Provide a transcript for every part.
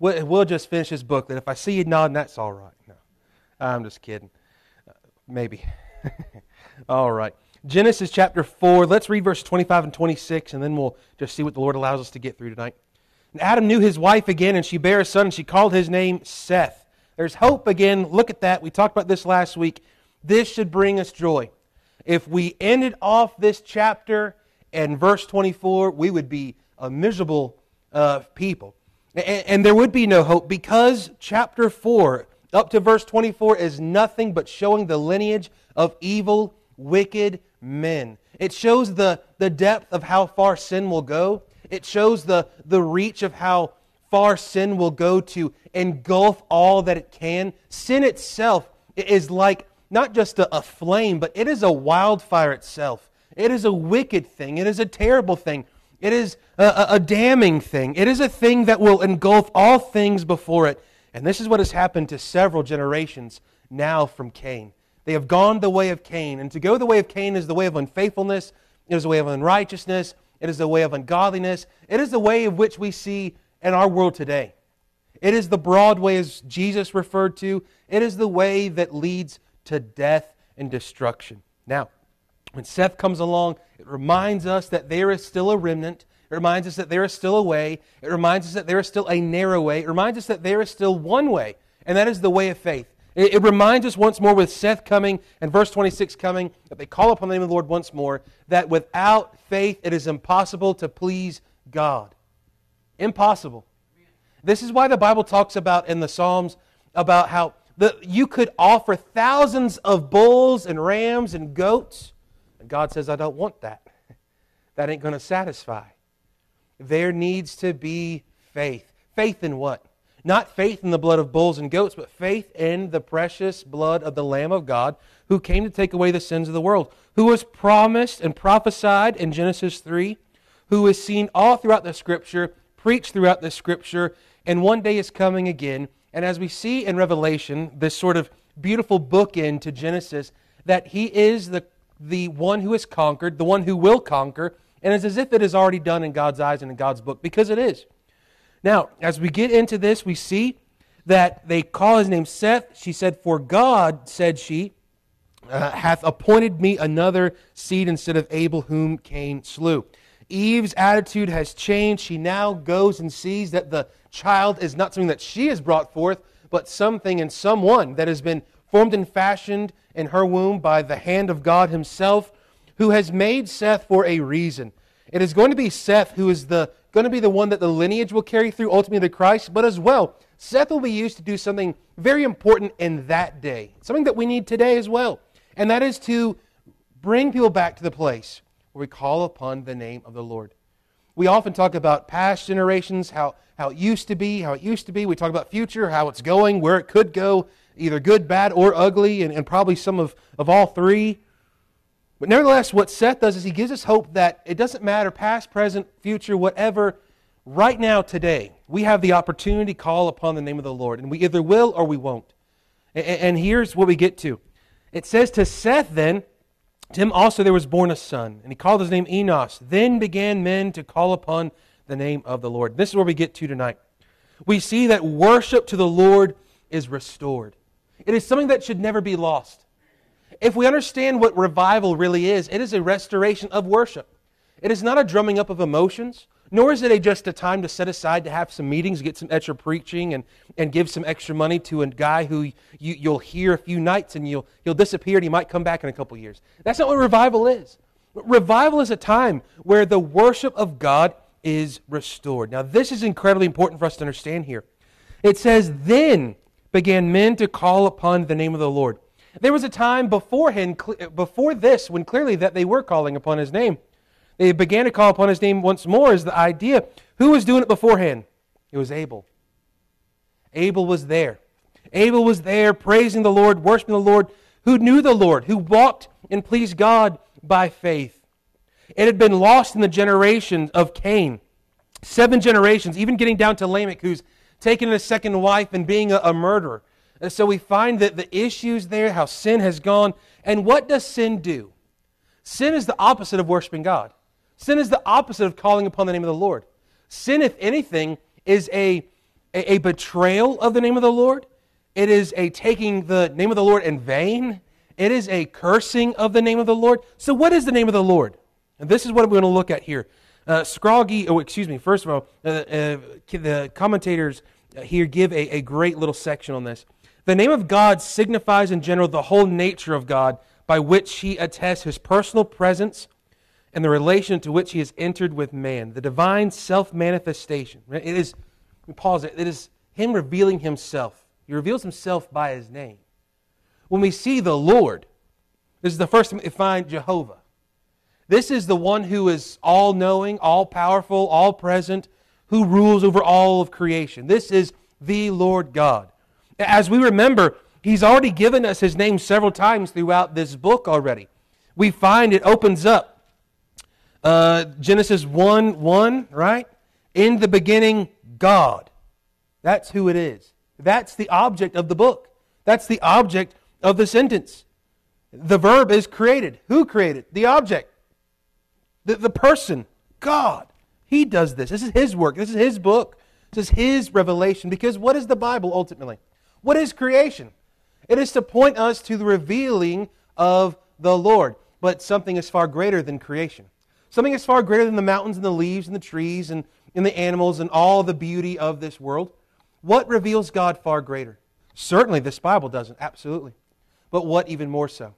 we'll, just finish this book. That if I see you nodding, that's all right. No, I'm just kidding. Uh, maybe. all right. Genesis chapter 4. Let's read verse 25 and 26, and then we'll just see what the Lord allows us to get through tonight. And Adam knew his wife again, and she bare a son, and she called his name Seth. There's hope again. Look at that. We talked about this last week. This should bring us joy. If we ended off this chapter and verse 24, we would be a miserable uh, people. And, and there would be no hope because chapter 4 up to verse 24 is nothing but showing the lineage of evil, wicked men. It shows the, the depth of how far sin will go. It shows the, the reach of how far sin will go to engulf all that it can. Sin itself is like not just a, a flame, but it is a wildfire itself. It is a wicked thing. It is a terrible thing. It is a, a, damning thing. It is a thing that will engulf all things before it. And this is what has happened to several generations now from Cain. They have gone the way of Cain. And to go the way of Cain is the way of unfaithfulness, it is the way of unrighteousness, it is the way of ungodliness, it is the way of which we see in our world today. It is the broad way, as Jesus referred to, it is the way that leads to death and destruction. Now, when Seth comes along, it reminds us that there is still a remnant. It reminds us that there is still a way. It reminds us that there is still a narrow way. It reminds us that there is still one way, and that is the way of faith. It, it reminds us once more with Seth coming and verse 26 coming, that they call upon the name of the Lord once more, that without faith it is impossible to please God. Impossible. This is why the Bible talks about in the Psalms about how the, you could offer thousands of bulls and rams and goats. God says, I don't want that. That ain't going to satisfy. There needs to be faith. Faith in what? Not faith in the blood of bulls and goats, but faith in the precious blood of the Lamb of God who came to take away the sins of the world, who was promised and prophesied in Genesis 3, who is seen all throughout the Scripture, preached throughout the Scripture, and one day is coming again and as we see in Revelation, this sort of beautiful bookend to Genesis, that he is the, the one who has conquered, the one who will conquer, and it's as if it is already done in God's eyes and in God's book, because it is. Now, as we get into this, we see that they call his name Seth. She said, For God, said she, uh, hath appointed me another seed instead of Abel, whom Cain slew. Eve's attitude has changed. She now goes and sees that the child is not something that she has brought forth, but something and someone that has been formed and fashioned in her womb by the hand of God Himself, who has made Seth for a reason. It is going to be Seth who is the, going to be the one that the lineage will carry through ultimately to Christ, but as well, Seth will be used to do something very important in that day, something that we need today as well, and that is to bring people back to the place where we call upon the name of the Lord. We often talk about past generations, how, how it used to be, how it used to be. We talk about future, how it's going, where it could go, either good, bad, or ugly, and, and probably some of, of all three. But nevertheless, what Seth does is he gives us hope that it doesn't matter past, present, future, whatever. Right now, today, we have the opportunity to call upon the name of the Lord, and we either will or we won't. And, and here's what we get to. It says to Seth, then, to him also there was born a son, and he called his name Enos. Then began men to call upon the name of the Lord. This is where we get to tonight. We see that worship to the Lord is restored. It is something that should never be lost. If we understand what revival really is, it is a restoration of worship. It is not a drumming up of emotions. Nor is it a, just a time to set aside to have some meetings, get some extra preaching, and, and give some extra money to a guy who you, you'll hear a few nights and you'll, he'll disappear and he might come back in a couple years. That's not what revival is. Revival is a time where the worship of God is restored. Now, this is incredibly important for us to understand here. It says, Then began men to call upon the name of the Lord. There was a time beforehand, before this, when clearly that they were calling upon his name. They began to call upon his name once more as the idea. Who was doing it beforehand? It was Abel. Abel was there. Abel was there praising the Lord, worshiping the Lord, who knew the Lord, who walked and pleased God by faith. It had been lost in the generations of Cain. Seven generations, even getting down to Lamech, who's taken a second wife and being a, a murderer. And so we find that the issues there, how sin has gone. And what does sin do? Sin is the opposite of worshiping God. Sin is the opposite of calling upon the name of the Lord. Sin, if anything, is a a, a betrayal of the name of the Lord. It is a taking the name of the Lord in vain. It is a cursing of the name of the Lord. So, what is the name of the Lord? And this is what we're going to look at here. Uh, Scroggie, oh, excuse me, first of all, uh, uh, the commentators here give a, a great little section on this. The name of God signifies in general the whole nature of God by which he attests his personal presence and the relation to which he has entered with man, the divine self manifestation. It is, pause it, it is him revealing himself. He reveals himself by his name. When we see the Lord, this is the first time we find Jehovah. This is the one who is all knowing, all powerful, all present, who rules over all of creation. This is the Lord God. As we remember, He's already given us His name several times throughout this book already. We find it opens up uh, Genesis 1 1, right? In the beginning, God. That's who it is. That's the object of the book. That's the object of the sentence. The verb is created. Who created? The object. The, the person, God, He does this. This is His work. This is His book. This is His revelation. Because what is the Bible ultimately? What is creation? It is to point us to the revealing of the Lord. But something is far greater than creation. Something is far greater than the mountains and the leaves and the trees and, and the animals and all the beauty of this world. What reveals God far greater? Certainly, this Bible doesn't, absolutely. But what even more so?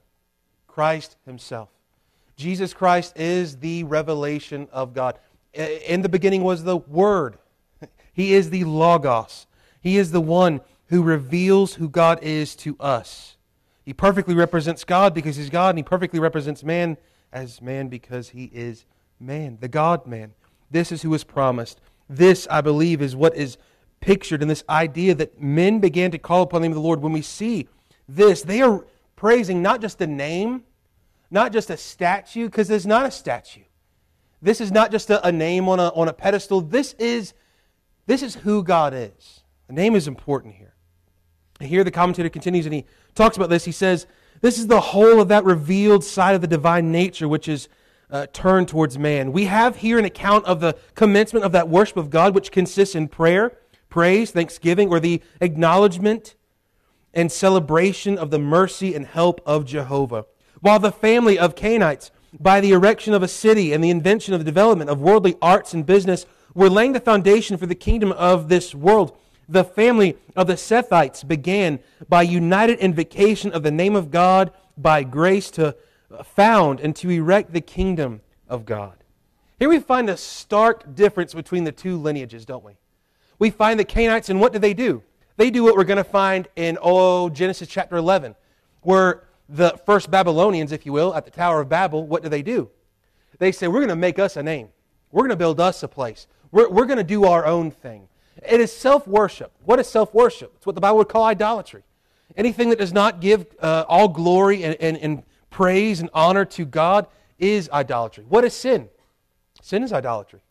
Christ Himself. Jesus Christ is the revelation of God. In the beginning was the Word. He is the Logos. He is the one who reveals who God is to us. He perfectly represents God because he's God, and he perfectly represents man as man because he is man, the God man. This is who is promised. This, I believe, is what is pictured in this idea that men began to call upon the name of the Lord. When we see this, they are praising not just the name, not just a statue, because there's not a statue. This is not just a, a, name on a, on a pedestal. This is, this is who God is. The name is important here. And here the commentator continues and he talks about this. He says, This is the whole of that revealed side of the divine nature which is uh, turned towards man. We have here an account of the commencement of that worship of God, which consists in prayer, praise, thanksgiving, or the acknowledgement and celebration of the mercy and help of Jehovah while the family of Cainites, by the erection of a city and the invention of the development of worldly arts and business, were laying the foundation for the kingdom of this world. The family of the Sethites began by united invocation of the name of God by grace to found and to erect the kingdom of God. Here we find a stark difference between the two lineages, don't we? We find the Cainites, and what do they do? They do what we're going to find in, oh, Genesis chapter 11, where the first Babylonians, if you will, at the Tower of Babel, what do they do? They say, We're going to make us a name. We're going to build us a place. We're, we're going to do our own thing. It is self worship. What is self worship? It's what the Bible would call idolatry. Anything that does not give uh, all glory and, and, and praise and honor to God is idolatry. What is sin? Sin is idolatry.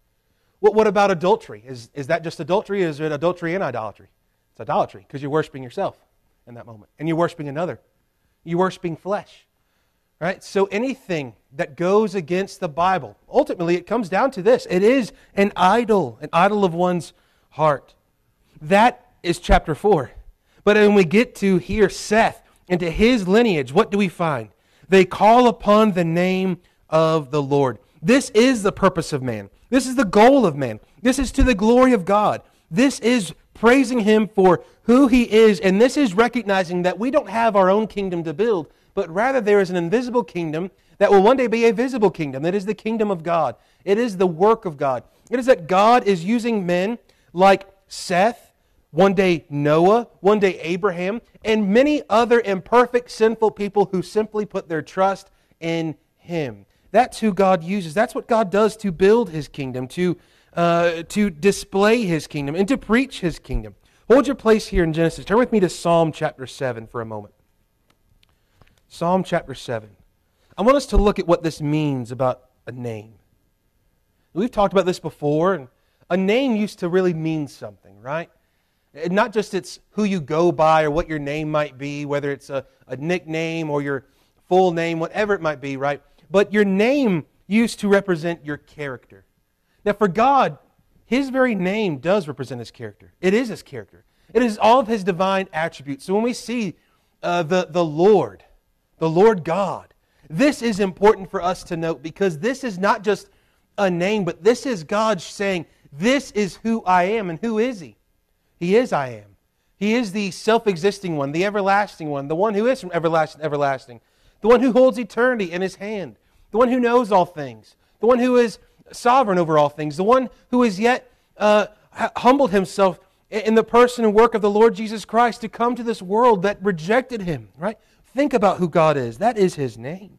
What, what about adultery? Is, is that just adultery? Is it adultery and idolatry? It's idolatry because you're worshiping yourself in that moment and you're worshiping another. You're worshiping flesh. Right? So anything that goes against the Bible, ultimately it comes down to this. It is an idol, an idol of one's heart. That is chapter 4. But when we get to here Seth and to his lineage, what do we find? They call upon the name of the Lord. This is the purpose of man. This is the goal of man. This is to the glory of God. This is praising Him for who He is, and this is recognizing that we don't have our own kingdom to build, but rather there is an invisible kingdom that will one day be a visible kingdom. That is the kingdom of God. It is the work of God. It is that God is using men like Seth, one day Noah, one day Abraham, and many other imperfect, sinful people who simply put their trust in Him. That's who God uses. That's what God does to build His kingdom, to uh, to display his kingdom and to preach his kingdom. Hold your place here in Genesis. Turn with me to Psalm chapter 7 for a moment. Psalm chapter 7. I want us to look at what this means about a name. We've talked about this before, and a name used to really mean something, right? And not just it's who you go by or what your name might be, whether it's a, a nickname or your full name, whatever it might be, right? But your name used to represent your character. Now, for God, his very name does represent his character. It is his character. It is all of his divine attributes. So when we see uh, the, the Lord, the Lord God, this is important for us to note because this is not just a name, but this is God saying, This is who I am. And who is He? He is I am. He is the self existing one, the everlasting one, the one who is from everlasting to everlasting, the one who holds eternity in His hand, the one who knows all things, the one who is sovereign over all things, the one who has yet uh, humbled Himself in the person and work of the Lord Jesus Christ to come to this world that rejected him, right? Think about who God is. That is his name.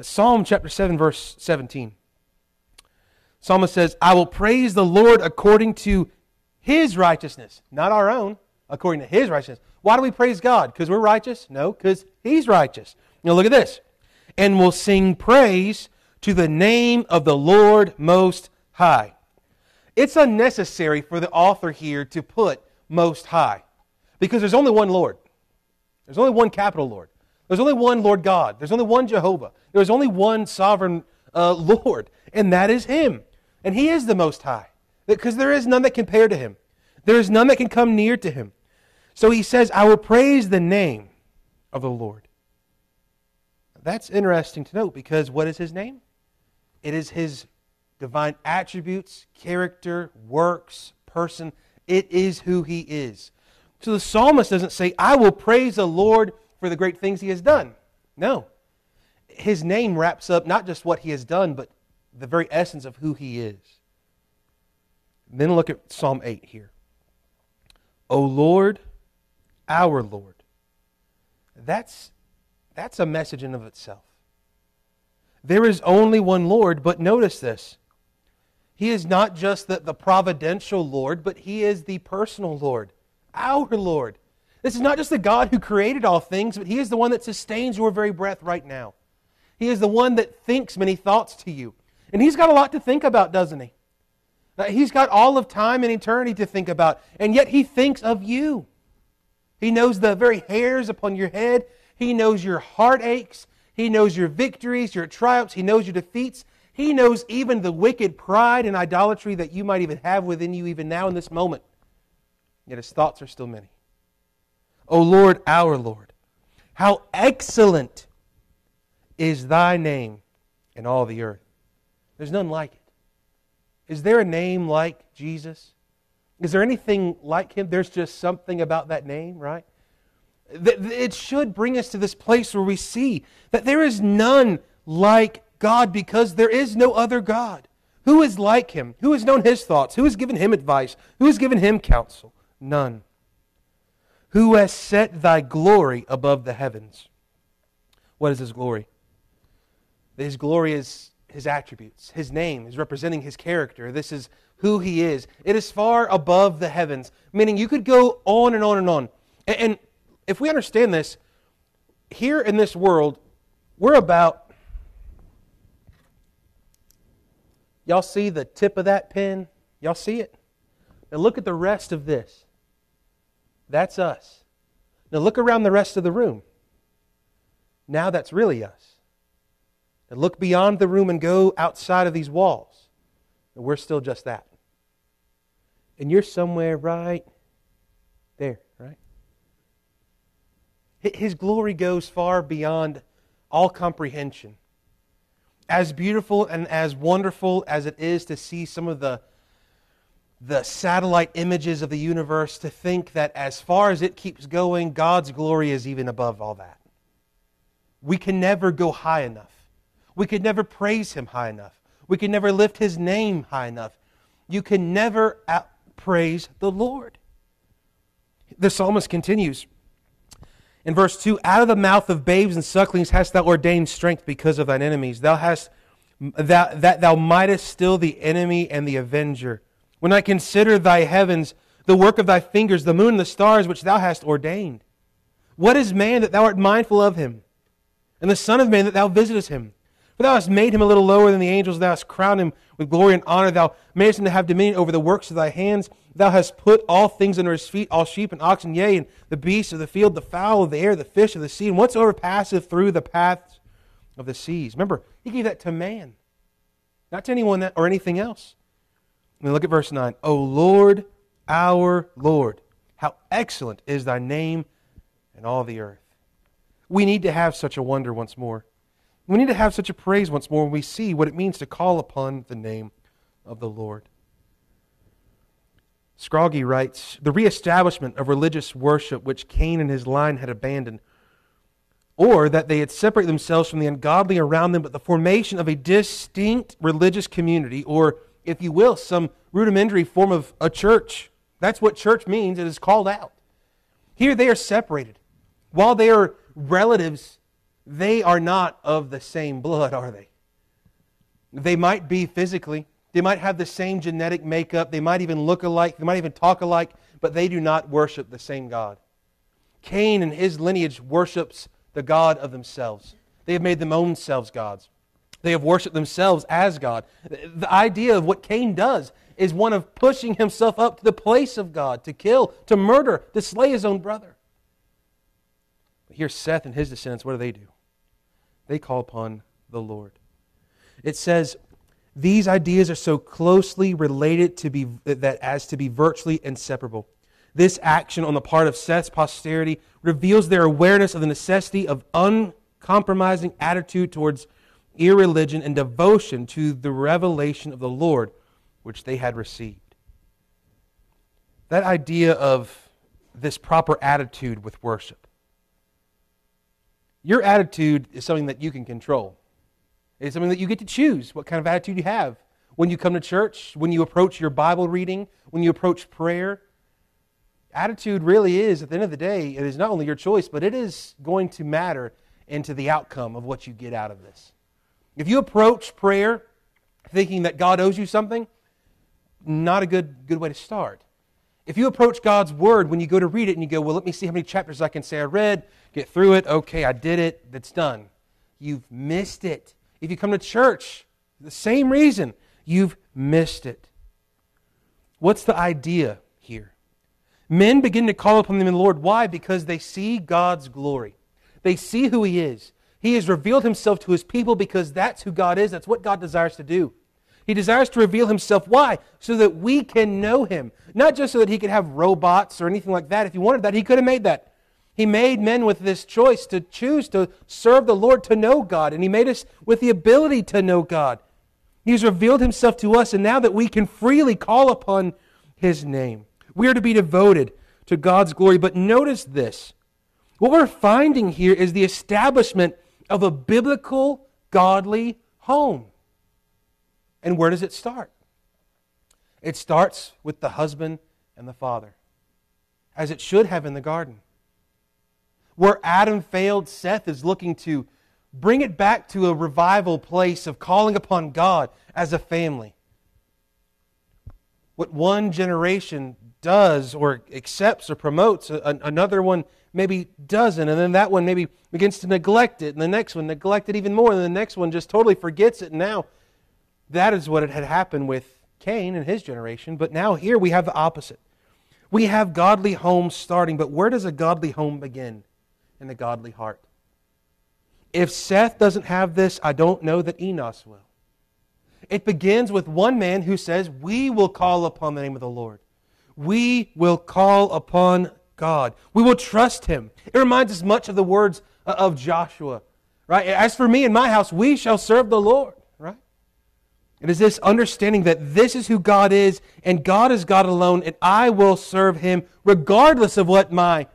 Psalm chapter 7, verse 17. Psalmist says, I will praise the Lord according to his righteousness, not our own, according to his righteousness. Why do we praise God? Because we're righteous? No, because he's righteous. Now look at this. And will sing praise to the name of the Lord Most High. It's unnecessary for the author here to put Most High because there's only one Lord. There's only one capital Lord. There's only one Lord God. There's only one Jehovah. There's only one sovereign uh, Lord, and that is Him. And He is the Most High because there is none that compare to Him. There is none that can come near to Him. So He says, I will praise the name of the Lord. That's interesting to note because what is His name? It is His divine attributes, character, works, person. It is who he is. So the psalmist doesn't say, I will praise the Lord for the great things he has done. No. His name wraps up not just what he has done, but the very essence of who he is. Then look at Psalm 8 here. O Lord, our Lord. That's, that's a message in of itself. There is only one Lord, but notice this. He is not just the, the providential Lord, but He is the personal Lord, our Lord. This is not just the God who created all things, but He is the one that sustains your very breath right now. He is the one that thinks many thoughts to you. And He's got a lot to think about, doesn't He? Uh, he's got all of time and eternity to think about, and yet He thinks of you. He knows the very hairs upon your head. He knows your heartaches. He knows your victories, your triumphs. He knows your defeats. He knows even the wicked pride and idolatry that you might even have within you, even now in this moment. Yet his thoughts are still many. O Lord, our Lord, how excellent is thy name in all the earth. There's none like it. Is there a name like Jesus? Is there anything like him? There's just something about that name, right? It should bring us to this place where we see that there is none like God because there is no other God. Who is like him? Who has known his thoughts? Who has given him advice? Who has given him counsel? None. Who has set thy glory above the heavens? What is his glory? His glory is his attributes. His name is representing his character. This is who he is. It is far above the heavens, meaning you could go on and on and on. And if we understand this, here in this world, we're about Y'all see the tip of that pen? Y'all see it? Now look at the rest of this. That's us. Now look around the rest of the room. Now that's really us. Now look beyond the room and go outside of these walls. And we're still just that. And you're somewhere right there? His glory goes far beyond all comprehension as beautiful and as wonderful as it is to see some of the the satellite images of the universe to think that as far as it keeps going God's glory is even above all that. We can never go high enough. We could never praise him high enough. We can never lift his name high enough. You can never praise the Lord. The psalmist continues in verse 2 Out of the mouth of babes and sucklings hast thou ordained strength because of thine enemies. Thou hast that, that thou mightest still the enemy and the avenger. When I consider thy heavens, the work of thy fingers, the moon and the stars which thou hast ordained. What is man that thou art mindful of him? And the Son of Man that thou visitest him? For thou hast made him a little lower than the angels, thou hast crowned him with glory and honor, thou madest him to have dominion over the works of thy hands. Thou hast put all things under his feet, all sheep and oxen, yea, and the beasts of the field, the fowl of the air, the fish of the sea, and whatsoever passeth through the paths of the seas. Remember, he gave that to man, not to anyone or anything else. I mean, look at verse 9. O Lord, our Lord, how excellent is thy name in all the earth. We need to have such a wonder once more. We need to have such a praise once more when we see what it means to call upon the name of the Lord. Scroggie writes The reestablishment of religious worship which Cain and his line had abandoned, or that they had separated themselves from the ungodly around them, but the formation of a distinct religious community, or, if you will, some rudimentary form of a church. That's what church means. It is called out. Here they are separated. While they are relatives, they are not of the same blood, are they? They might be physically, they might have the same genetic makeup. They might even look alike. They might even talk alike, but they do not worship the same God. Cain and his lineage worships the God of themselves. They have made them own selves gods. They have worshiped themselves as God. The idea of what Cain does is one of pushing himself up to the place of God, to kill, to murder, to slay his own brother. But here, Seth and his descendants, what do they do? They call upon the Lord. It says, these ideas are so closely related to be, that as to be virtually inseparable. This action on the part of Seth's posterity reveals their awareness of the necessity of uncompromising attitude towards irreligion and devotion to the revelation of the Lord which they had received. That idea of this proper attitude with worship. Your attitude is something that you can control. It's something that you get to choose what kind of attitude you have when you come to church, when you approach your Bible reading, when you approach prayer. Attitude really is, at the end of the day, it is not only your choice, but it is going to matter into the outcome of what you get out of this. If you approach prayer thinking that God owes you something, not a good, good way to start. If you approach God's Word when you go to read it and you go, well, let me see how many chapters I can say I read, get through it, okay, I did it, that's done. You've missed it. If you come to church, the same reason, you've missed it. What's the idea here? Men begin to call upon the Lord. Why? Because they see God's glory. They see who He is. He has revealed Himself to His people because that's who God is. That's what God desires to do. He desires to reveal Himself. Why? So that we can know Him. Not just so that He could have robots or anything like that. If He wanted that, He could have made that. He made men with this choice to choose to serve the Lord, to know God, and He made us with the ability to know God. He's revealed Himself to us, and now that we can freely call upon His name, we are to be devoted to God's glory. But notice this what we're finding here is the establishment of a biblical, godly home. And where does it start? It starts with the husband and the father, as it should have in the garden. Where Adam failed, Seth is looking to bring it back to a revival place of calling upon God as a family. What one generation does or accepts or promotes, another one maybe doesn't, and then that one maybe begins to neglect it, and the next one neglect it even more, and the next one just totally forgets it. And now that is what had happened with Cain and his generation, but now here we have the opposite. We have godly homes starting, but where does a godly home begin? In the godly heart. If Seth doesn't have this, I don't know that Enos will. It begins with one man who says, We will call upon the name of the Lord. We will call upon God. We will trust him. It reminds us much of the words uh, of Joshua, right? As for me and my house, we shall serve the Lord? It is this understanding that this is who God is, and God is God alone, and I will serve him regardless of what my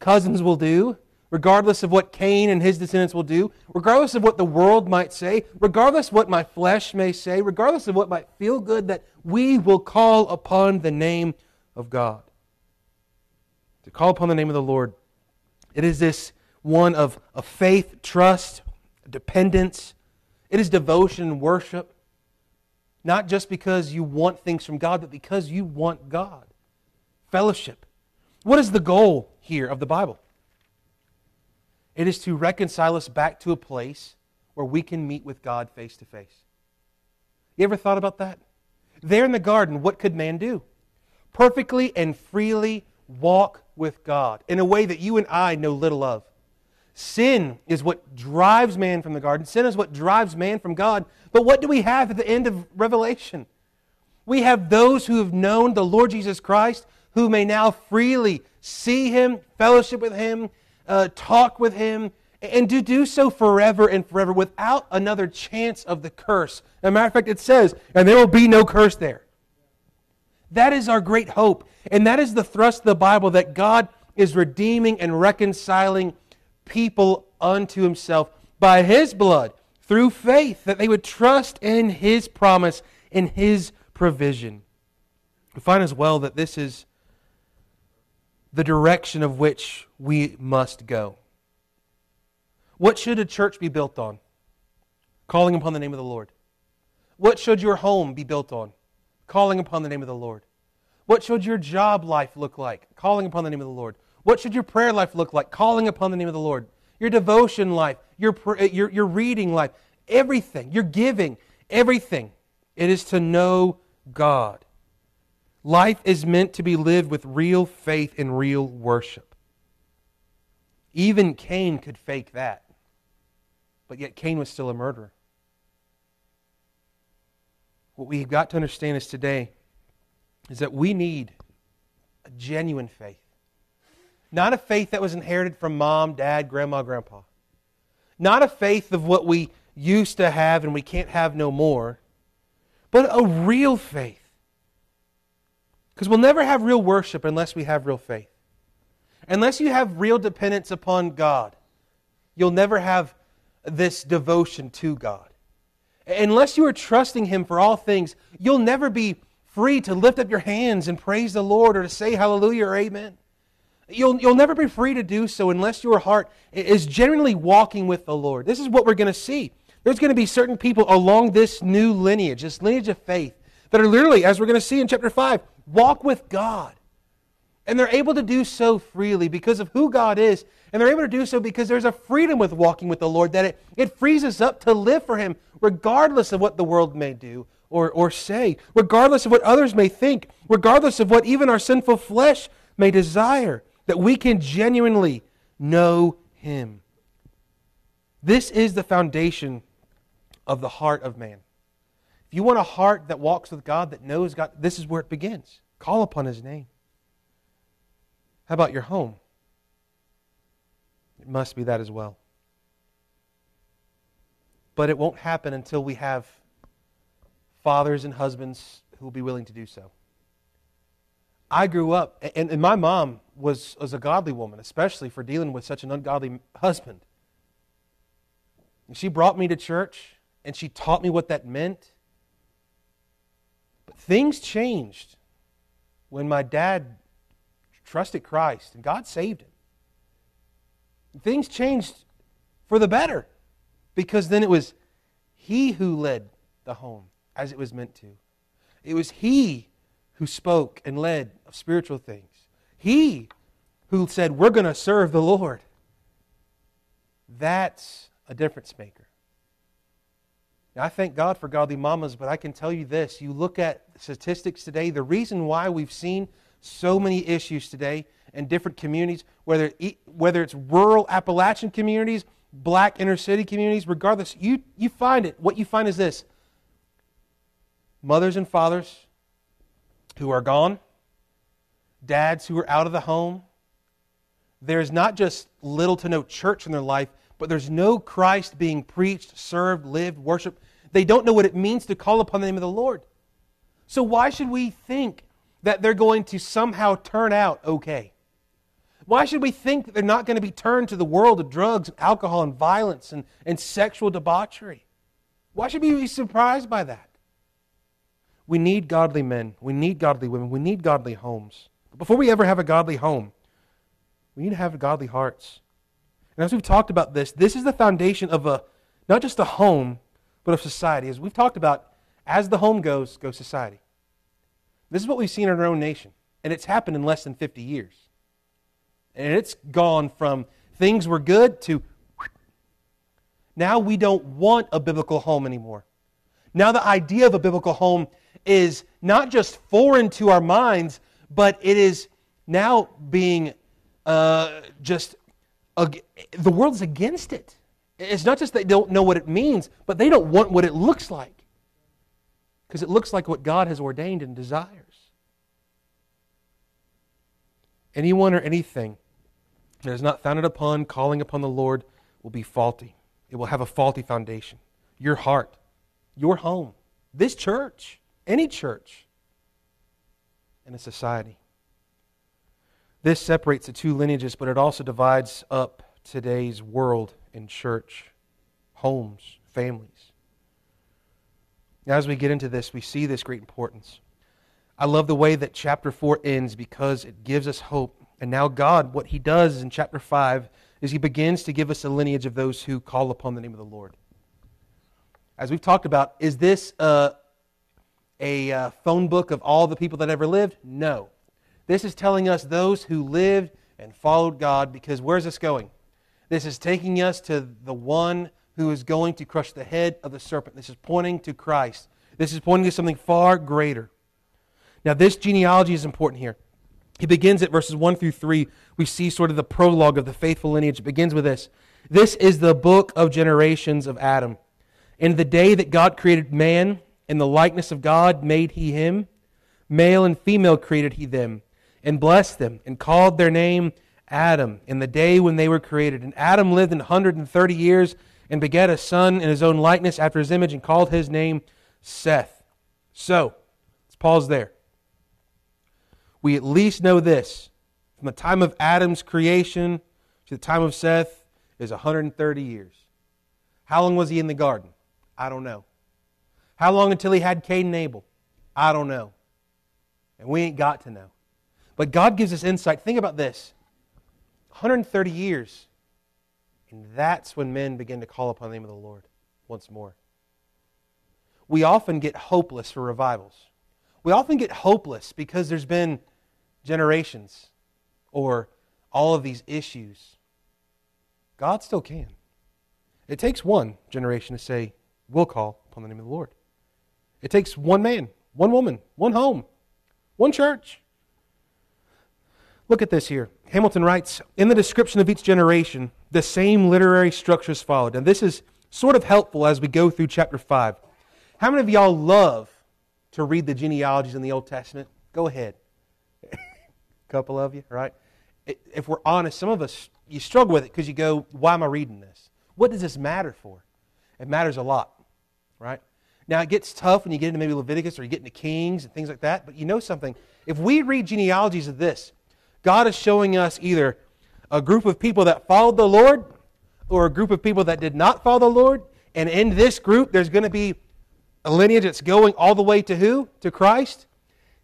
cousins will do, regardless of what Cain and his descendants will do, regardless of what the world might say, regardless of what my flesh may say, regardless of what might feel good, that we will call upon the name of God. To call upon the name of the Lord, it is this one of, of faith, trust, dependence. It is devotion worship. Not just because you want things from God, but because you want God. Fellowship. What is the goal here of the Bible? It is to reconcile us back to a place where we can meet with God face to face. You ever thought about that? There in the garden, what could man do? Perfectly and freely walk with God in a way that you and I know little of. Sin is what drives man from the garden. Sin is what drives man from God. But what do we have at the end of Revelation? We have those who have known the Lord Jesus Christ who may now freely see him, fellowship with him, uh, talk with him, and to do so forever and forever without another chance of the curse. As a matter of fact, it says, and there will be no curse there. That is our great hope. And that is the thrust of the Bible that God is redeeming and reconciling people unto himself by his blood through faith, that they would trust in his promise, in his provision. We find as well that this is the direction of which we must go. What should a church be built on? Calling upon the name of the Lord. What should your home be built on? Calling upon the name of the Lord. What should your job life look like? Calling upon the name of the Lord. What should your prayer life look like? Calling upon the name of the Lord. Your devotion life, your, uh, your, your reading life, everything, your giving, everything. It is to know God. Life is meant to be lived with real faith and real worship. Even Cain could fake that. But yet Cain was still a murderer. What we've got to understand is today is that we need a genuine faith. Not a faith that was inherited from mom, dad, grandma, grandpa. Not a faith of what we used to have and we can't have no more, but a real faith. Because we'll never have real worship unless we have real faith. Unless you have real dependence upon God, you'll never have this devotion to God. Unless you are trusting Him for all things, you'll never be free to lift up your hands and praise the Lord or to say hallelujah or amen. You'll, you'll never be free to do so unless your heart is genuinely walking with the Lord. This is what we're going to see. There's going to be certain people along this new lineage, this lineage of faith, that are literally, as we're going to see in chapter 5, walk with God. And they're able to do so freely because of who God is. And they're able to do so because there's a freedom with walking with the Lord that it, it frees us up to live for Him regardless of what the world may do or, or say, regardless of what others may think, regardless of what even our sinful flesh may desire, that we can genuinely know Him. This is the foundation of the heart of man. If you want a heart that walks with God, that knows God, this is where it begins. Call upon His name. How about your home? It must be that as well. But it won't happen until we have fathers and husbands who will be willing to do so. I grew up, and, and my mom was, was a godly woman, especially for dealing with such an ungodly husband. And she brought me to church, and she taught me what that meant. But things changed when my dad trusted Christ, and God saved him. Things changed for the better because then it was he who led the home as it was meant to. It was he who spoke and led of spiritual things. He who said, We're going to serve the Lord. That's a difference maker. Now, I thank God for godly mamas, but I can tell you this. You look at statistics today, the reason why we've seen so many issues today in different communities, whether, whether it's rural Appalachian communities, black inner city communities, regardless, you, you find it. What you find is this mothers and fathers who are gone, dads who are out of the home. There's not just little to no church in their life, but there's no Christ being preached, served, lived, worshiped. They don't know what it means to call upon the name of the Lord. So, why should we think that they're going to somehow turn out okay? Why should we think that they're not going to be turned to the world of drugs and alcohol and violence and, and sexual debauchery? Why should we be surprised by that? We need godly men. We need godly women. We need godly homes. But before we ever have a godly home, we need to have godly hearts. And as we've talked about this, this is the foundation of a not just a home, but of society. As we've talked about, as the home goes, goes society. This is what we've seen in our own nation. And it's happened in less than 50 years. And it's gone from things were good to now we don't want a biblical home anymore. Now the idea of a biblical home is not just foreign to our minds, but it is now being uh, just the world's against it. It's not just they don't know what it means, but they don't want what it looks like. because it looks like what God has ordained and desires. Anyone or anything that is not founded upon calling upon the Lord will be faulty. It will have a faulty foundation. Your heart, your home, this church, any church, and a society. This separates the two lineages, but it also divides up today's world and church, homes, families. Now, as we get into this, we see this great importance. I love the way that chapter 4 ends because it gives us hope. And now, God, what He does in chapter 5 is He begins to give us a lineage of those who call upon the name of the Lord. As we've talked about, is this a, a uh, phone book of all the people that ever lived? No. This is telling us those who lived and followed God because where's this going? This is taking us to the one who is going to crush the head of the serpent. This is pointing to Christ. This is pointing to something far greater. Now, this genealogy is important here. He begins at verses 1 through 3. We see sort of the prologue of the faithful lineage. It begins with this This is the book of generations of Adam. In the day that God created man, in the likeness of God made he him. Male and female created he them, and blessed them, and called their name Adam in the day when they were created. And Adam lived an 130 years and begat a son in his own likeness after his image and called his name Seth. So, let's pause there. We at least know this. From the time of Adam's creation to the time of Seth is 130 years. How long was he in the garden? I don't know. How long until he had Cain and Abel? I don't know. And we ain't got to know. But God gives us insight. Think about this 130 years and that's when men begin to call upon the name of the Lord once more. We often get hopeless for revivals. We often get hopeless because there's been generations or all of these issues. God still can. It takes one generation to say, We'll call upon the name of the Lord. It takes one man, one woman, one home, one church. Look at this here. Hamilton writes In the description of each generation, the same literary structure is followed. And this is sort of helpful as we go through chapter 5. How many of y'all love to read the genealogies in the Old Testament? Go ahead. A couple of you, right? If we're honest, some of us, you struggle with it because you go, why am I reading this? What does this matter for? It matters a lot, right? Now, it gets tough when you get into maybe Leviticus or you get into Kings and things like that, but you know something? If we read genealogies of this, God is showing us either a group of people that followed the Lord or a group of people that did not follow the Lord. And in this group, there's going to be a lineage that's going all the way to who? To Christ.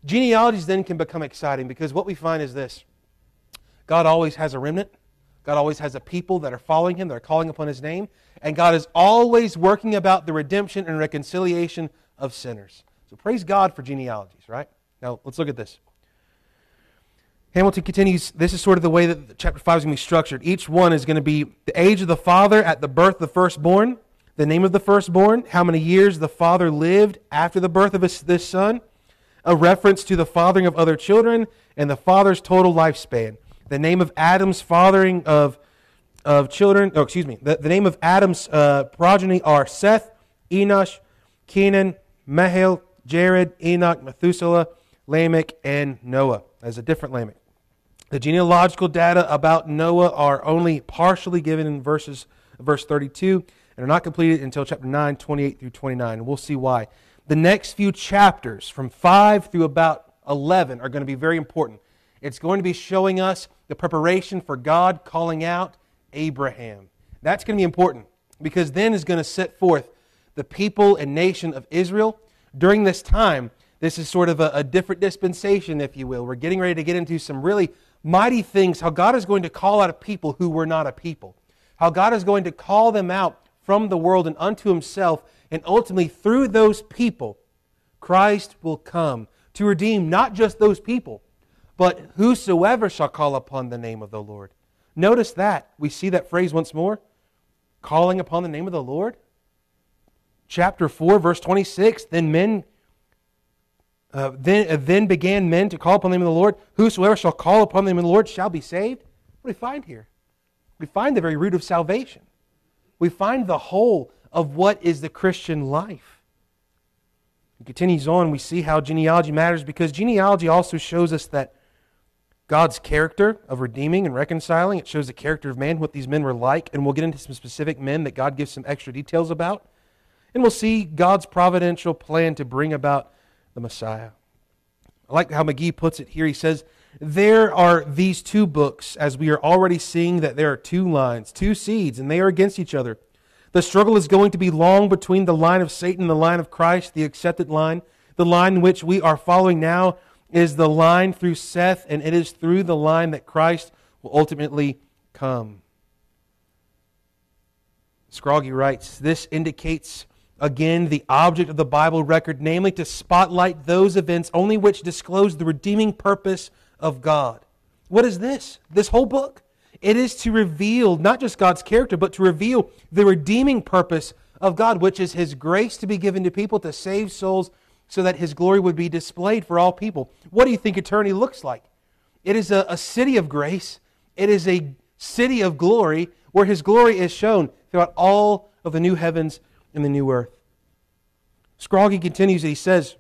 Genealogies then can become exciting because what we find is this God always has a remnant. God always has a people that are following him, that are calling upon his name. And God is always working about the redemption and reconciliation of sinners. So praise God for genealogies, right? Now let's look at this. Hamilton continues, this is sort of the way that chapter 5 is going to be structured. Each one is going to be the age of the father at the birth of the firstborn, the name of the firstborn, how many years the father lived after the birth of his, this son, a reference to the fathering of other children, and the father's total lifespan. The name of Adam's fathering of, of children, oh, excuse me, the, the name of Adam's uh, progeny are Seth, Enosh, Kenan, Mahil, Jared, Enoch, Methuselah, Lamech, and Noah. As a different Lamech. The genealogical data about Noah are only partially given in verses, verse 32 and are not completed until chapter 9, 28 through 29. And we'll see why. The next few chapters, from 5 through about 11, are going to be very important. It's going to be showing us the preparation for God calling out Abraham. That's going to be important because then is going to set forth the people and nation of Israel. During this time, this is sort of a, a different dispensation, if you will. We're getting ready to get into some really mighty things, how God is going to call out a people who were not a people, how God is going to call them out from the world and unto himself, and ultimately through those people, Christ will come to redeem not just those people, but whosoever shall call upon the name of the Lord. Notice that. We see that phrase once more calling upon the name of the Lord. Chapter 4, verse 26 Then men uh, then, uh, then began men to call upon the name of the Lord. Whosoever shall call upon the name of the Lord shall be saved. What do we find here? We find the very root of salvation. We find the whole of what is the Christian life. It continues on, we see how genealogy matters because genealogy also shows us that God's character of redeeming and reconciling. It shows the character of man, what these men were like, and we'll get into some specific men that God gives some extra details about. And we'll see God's providential plan to bring about the Messiah. I like how McGee puts it here. He says, There are these two books, as we are already seeing that there are two lines, two seeds, and they are against each other. The struggle is going to be long between the line of Satan and the line of Christ, the accepted line. The line which we are following now is the line through Seth, and it is through the line that Christ will ultimately come. Scroggie writes This indicates again the object of the Bible record, namely to spotlight those events only which disclose the redeeming purpose of God. What is this? This whole book? It is to reveal not just God's character, but to reveal the redeeming purpose of God, which is His grace to be given to people to save souls so that His glory would be displayed for all people. What do you think eternity looks like? It is a, a city of grace, it is a city of glory where His glory is shown throughout all of the new heavens and the new earth. Scroggie continues, he says,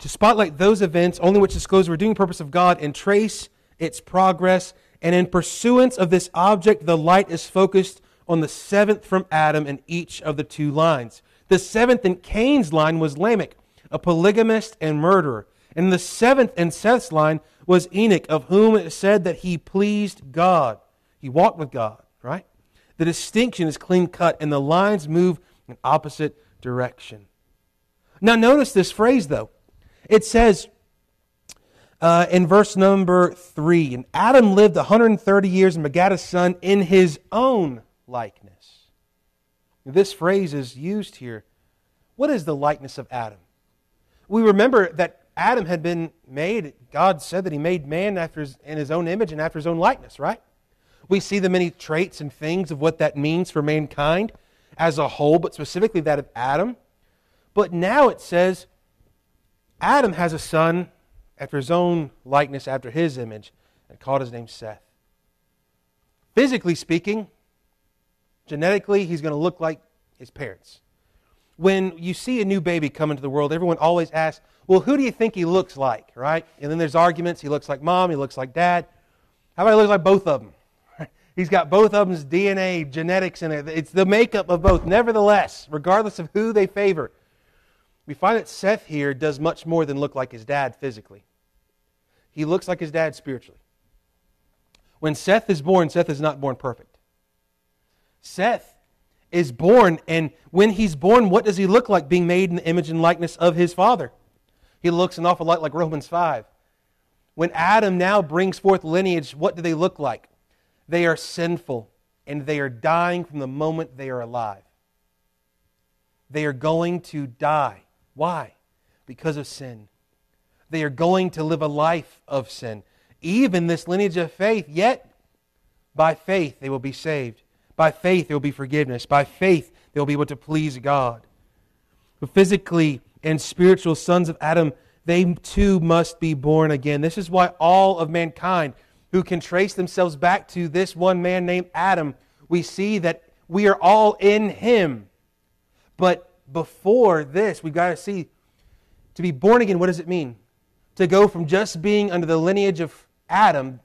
to spotlight those events only which disclose the redeeming purpose of God and trace its progress and in pursuance of this object, the light is focused on the seventh from Adam in each of the two lines. The seventh in Cain's line was Lamech, a polygamist and murderer. And the seventh in Seth's line was Enoch, of whom it said that he pleased God. He walked with God, right? The distinction is clean cut, and the lines move in opposite direction. Now, notice this phrase, though. It says, uh, in verse number 3. And Adam lived 130 years and begat a son in his own likeness. This phrase is used here. What is the likeness of Adam? We remember that Adam had been made, God said that he made man after his, in his own image and after his own likeness, right? We see the many traits and things of what that means for mankind as a whole, but specifically that of Adam. But now it says Adam has a son after his own likeness, after his image, and called his name Seth. Physically speaking, genetically, he's going to look like his parents. When you see a new baby come into the world, everyone always asks, Well, who do you think he looks like, right? And then there's arguments. He looks like mom, he looks like dad. How about he looks like both of them? He's got both of them's DNA, genetics in it. It's the makeup of both. Nevertheless, regardless of who they favor, we find that Seth here does much more than look like his dad physically he looks like his dad spiritually. When Seth is born, Seth is not born perfect. Seth is born, and when he's born, what does he look like being made in the image and likeness of his father? He looks an awful lot like Romans 5. When Adam now brings forth lineage, what do they look like? They are sinful, and they are dying from the moment they are alive. They are going to die. Why? Because of sin they are going to live a life of sin. Even this lineage of faith, yet by faith they will be saved. By faith there will be forgiveness. By faith they will be able to please God. But physically and spiritual sons of Adam, they too must be born again. This is why all of mankind who can trace themselves back to this one man named Adam, we see that we are all in him. But before this, we've got to see to be born again, what does it mean? to go from just being under the lineage of Adam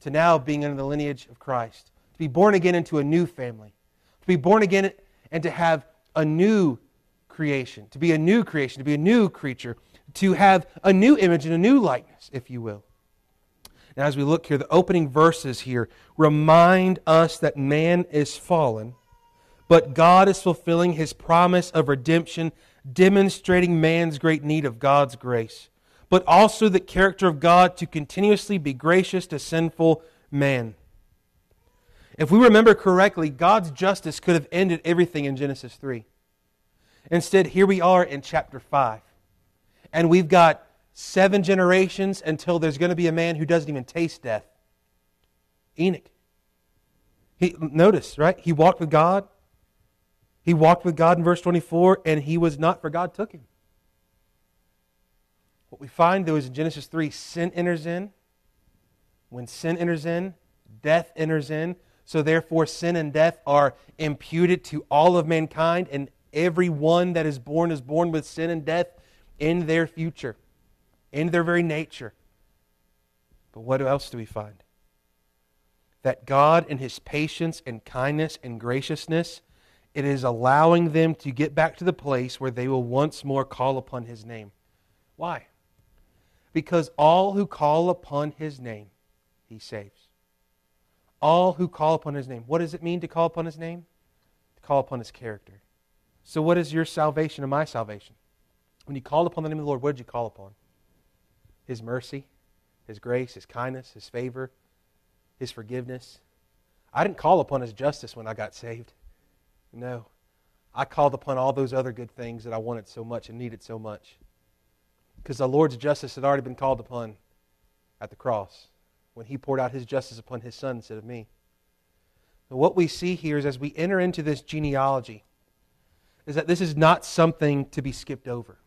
to now being under the lineage of Christ. Be born again into a new family. To be born again and to have a new creation. To be a new creation. To be a new creature. To have a new image and a new likeness, if you will. Now, as we look here, the opening verses here remind us that man is fallen, but God is fulfilling his promise of redemption, demonstrating man's great need of God's grace but also the character of God to continuously be gracious to sinful man. If we remember correctly, God's justice could have ended everything in Genesis 3. Instead, here we are in chapter 5. And we've got seven generations until there's going to be a man who doesn't even taste death Enoch. He, notice, right? He walked with God. He walked with God in verse 24, and he was not, for God took him. What we find, though, is in Genesis 3, sin enters in. When sin enters in, death enters in. So, therefore, sin and death are imputed to all of mankind, and every one that is born is born with sin and death. in their future, in their very nature. But what else do we find? That God, in His patience and kindness and graciousness, it is allowing them to get back to the place where they will once more call upon His name. Why? Because all who call upon His name, He saves. All who call upon His name. What does it mean to call upon His name? To call upon His character. So, what is your salvation and my salvation? When you called upon the name of the Lord, what did you call upon? His mercy, His grace, His kindness, His favor, His forgiveness. I didn't call upon His justice when I got saved. No. I called upon all those other good things that I wanted so much and needed so much. Because the Lord's justice had already been called upon at the cross when He poured out His justice upon His Son instead of me. And what we see here is as we enter into this genealogy, is that this is not something to be skipped over.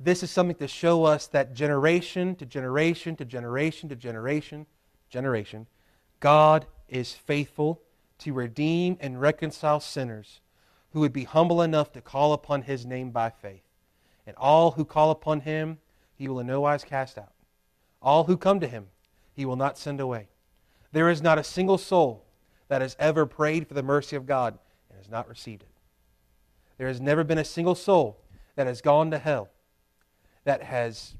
This is something to show us that generation to generation to generation to generation, generation, God is faithful to redeem and reconcile sinners who would be humble enough to call upon his name by faith. And all who call upon him, he will in no wise cast out. All who come to him, he will not send away. There is not a single soul that has ever prayed for the mercy of God and has not received it. There has never been a single soul that has gone to hell that has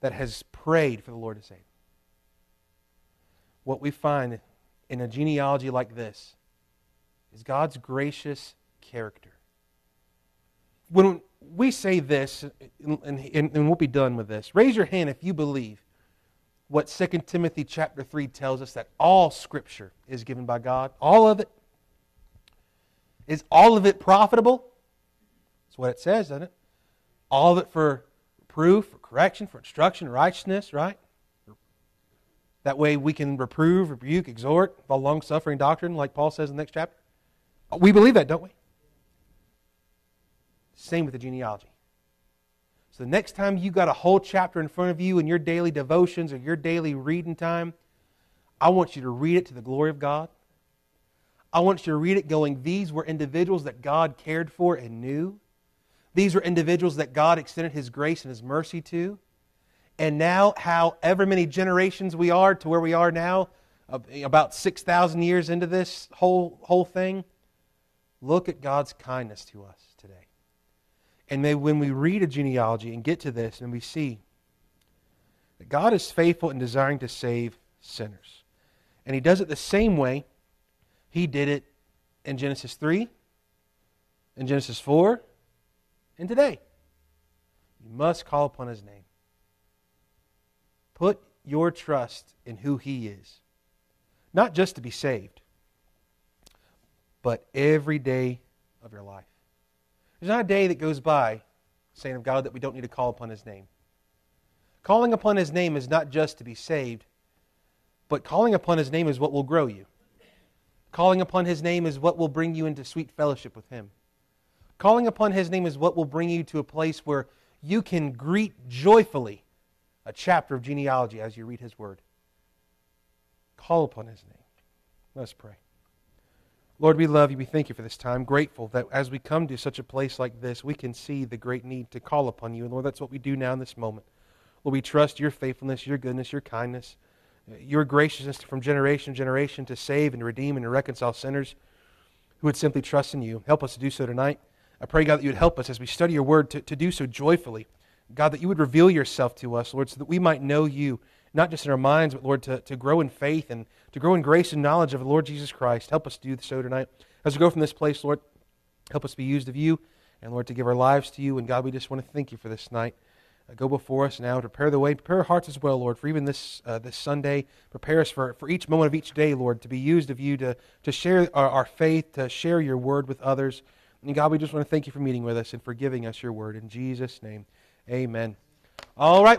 that has prayed for the Lord to save. What we find in a genealogy like this is God's gracious character. When we say this, and, and, and, we'll be done with this, raise your hand if you believe what 2 Timothy chapter 3 tells us that all Scripture is given by God. All of it. Is all of it profitable? That's what it says, doesn't it? All of it for proof, for correction, for instruction, righteousness, right? That way we can reprove, rebuke, exhort, follow long suffering doctrine, like Paul says in the next chapter. We believe that, don't we? Same with the genealogy. The next time you got a whole chapter in front of you in your daily devotions or your daily reading time, I want you to read it to the glory of God. I want you to read it going, these were individuals that God cared for and knew. These were individuals that God extended His grace and His mercy to. And now, however many generations we are to where we are now, about 6,000 years into this whole, whole thing, look at God's kindness to us. And may, when we read a genealogy and get to this and we see that God is faithful in desiring to save sinners. And He does it the same way He did it in Genesis 3, in Genesis 4, and today. You must call upon His name. Put your trust in who He is. Not just to be saved, but every day of your life. There's not a day that goes by, saying of God, that we don't need to call upon His name. Calling upon His name is not just to be saved, but calling upon His name is what will grow you. Calling upon His name is what will bring you into sweet fellowship with Him. Calling upon His name is what will bring you to a place where you can greet joyfully a chapter of genealogy as you read His Word. Call upon His name. Let's pray. Lord, we love you. We thank you for this time. Grateful that as we come to such a place like this, we can see the great need to call upon you. And Lord, that's what we do now in this moment. Lord, we trust your faithfulness, your goodness, your kindness, uh, your graciousness from generation to generation to save and redeem and reconcile sinners who would simply trust in you. Help us to do so tonight. I pray, God, that you would help us as we study your word to, to do so joyfully. God, that you would reveal yourself to us, Lord, so that we might know you, not just in our minds, but, Lord, to, to grow in faith and to grow in grace and knowledge of the Lord Jesus Christ. Help us do so tonight. As we go from this place, Lord, help us be used of you, and, Lord, to give our lives to you. And, God, we just want to thank you for this night. Uh, go before us now, prepare the way, prepare our hearts as well, Lord, for even this, uh, this Sunday. Prepare us for, for each moment of each day, Lord, to be used of you, to, to share our, our faith, to share your word with others. And God, we just want to thank you for meeting with us and for giving us your word. In Jesus' name, amen. All right,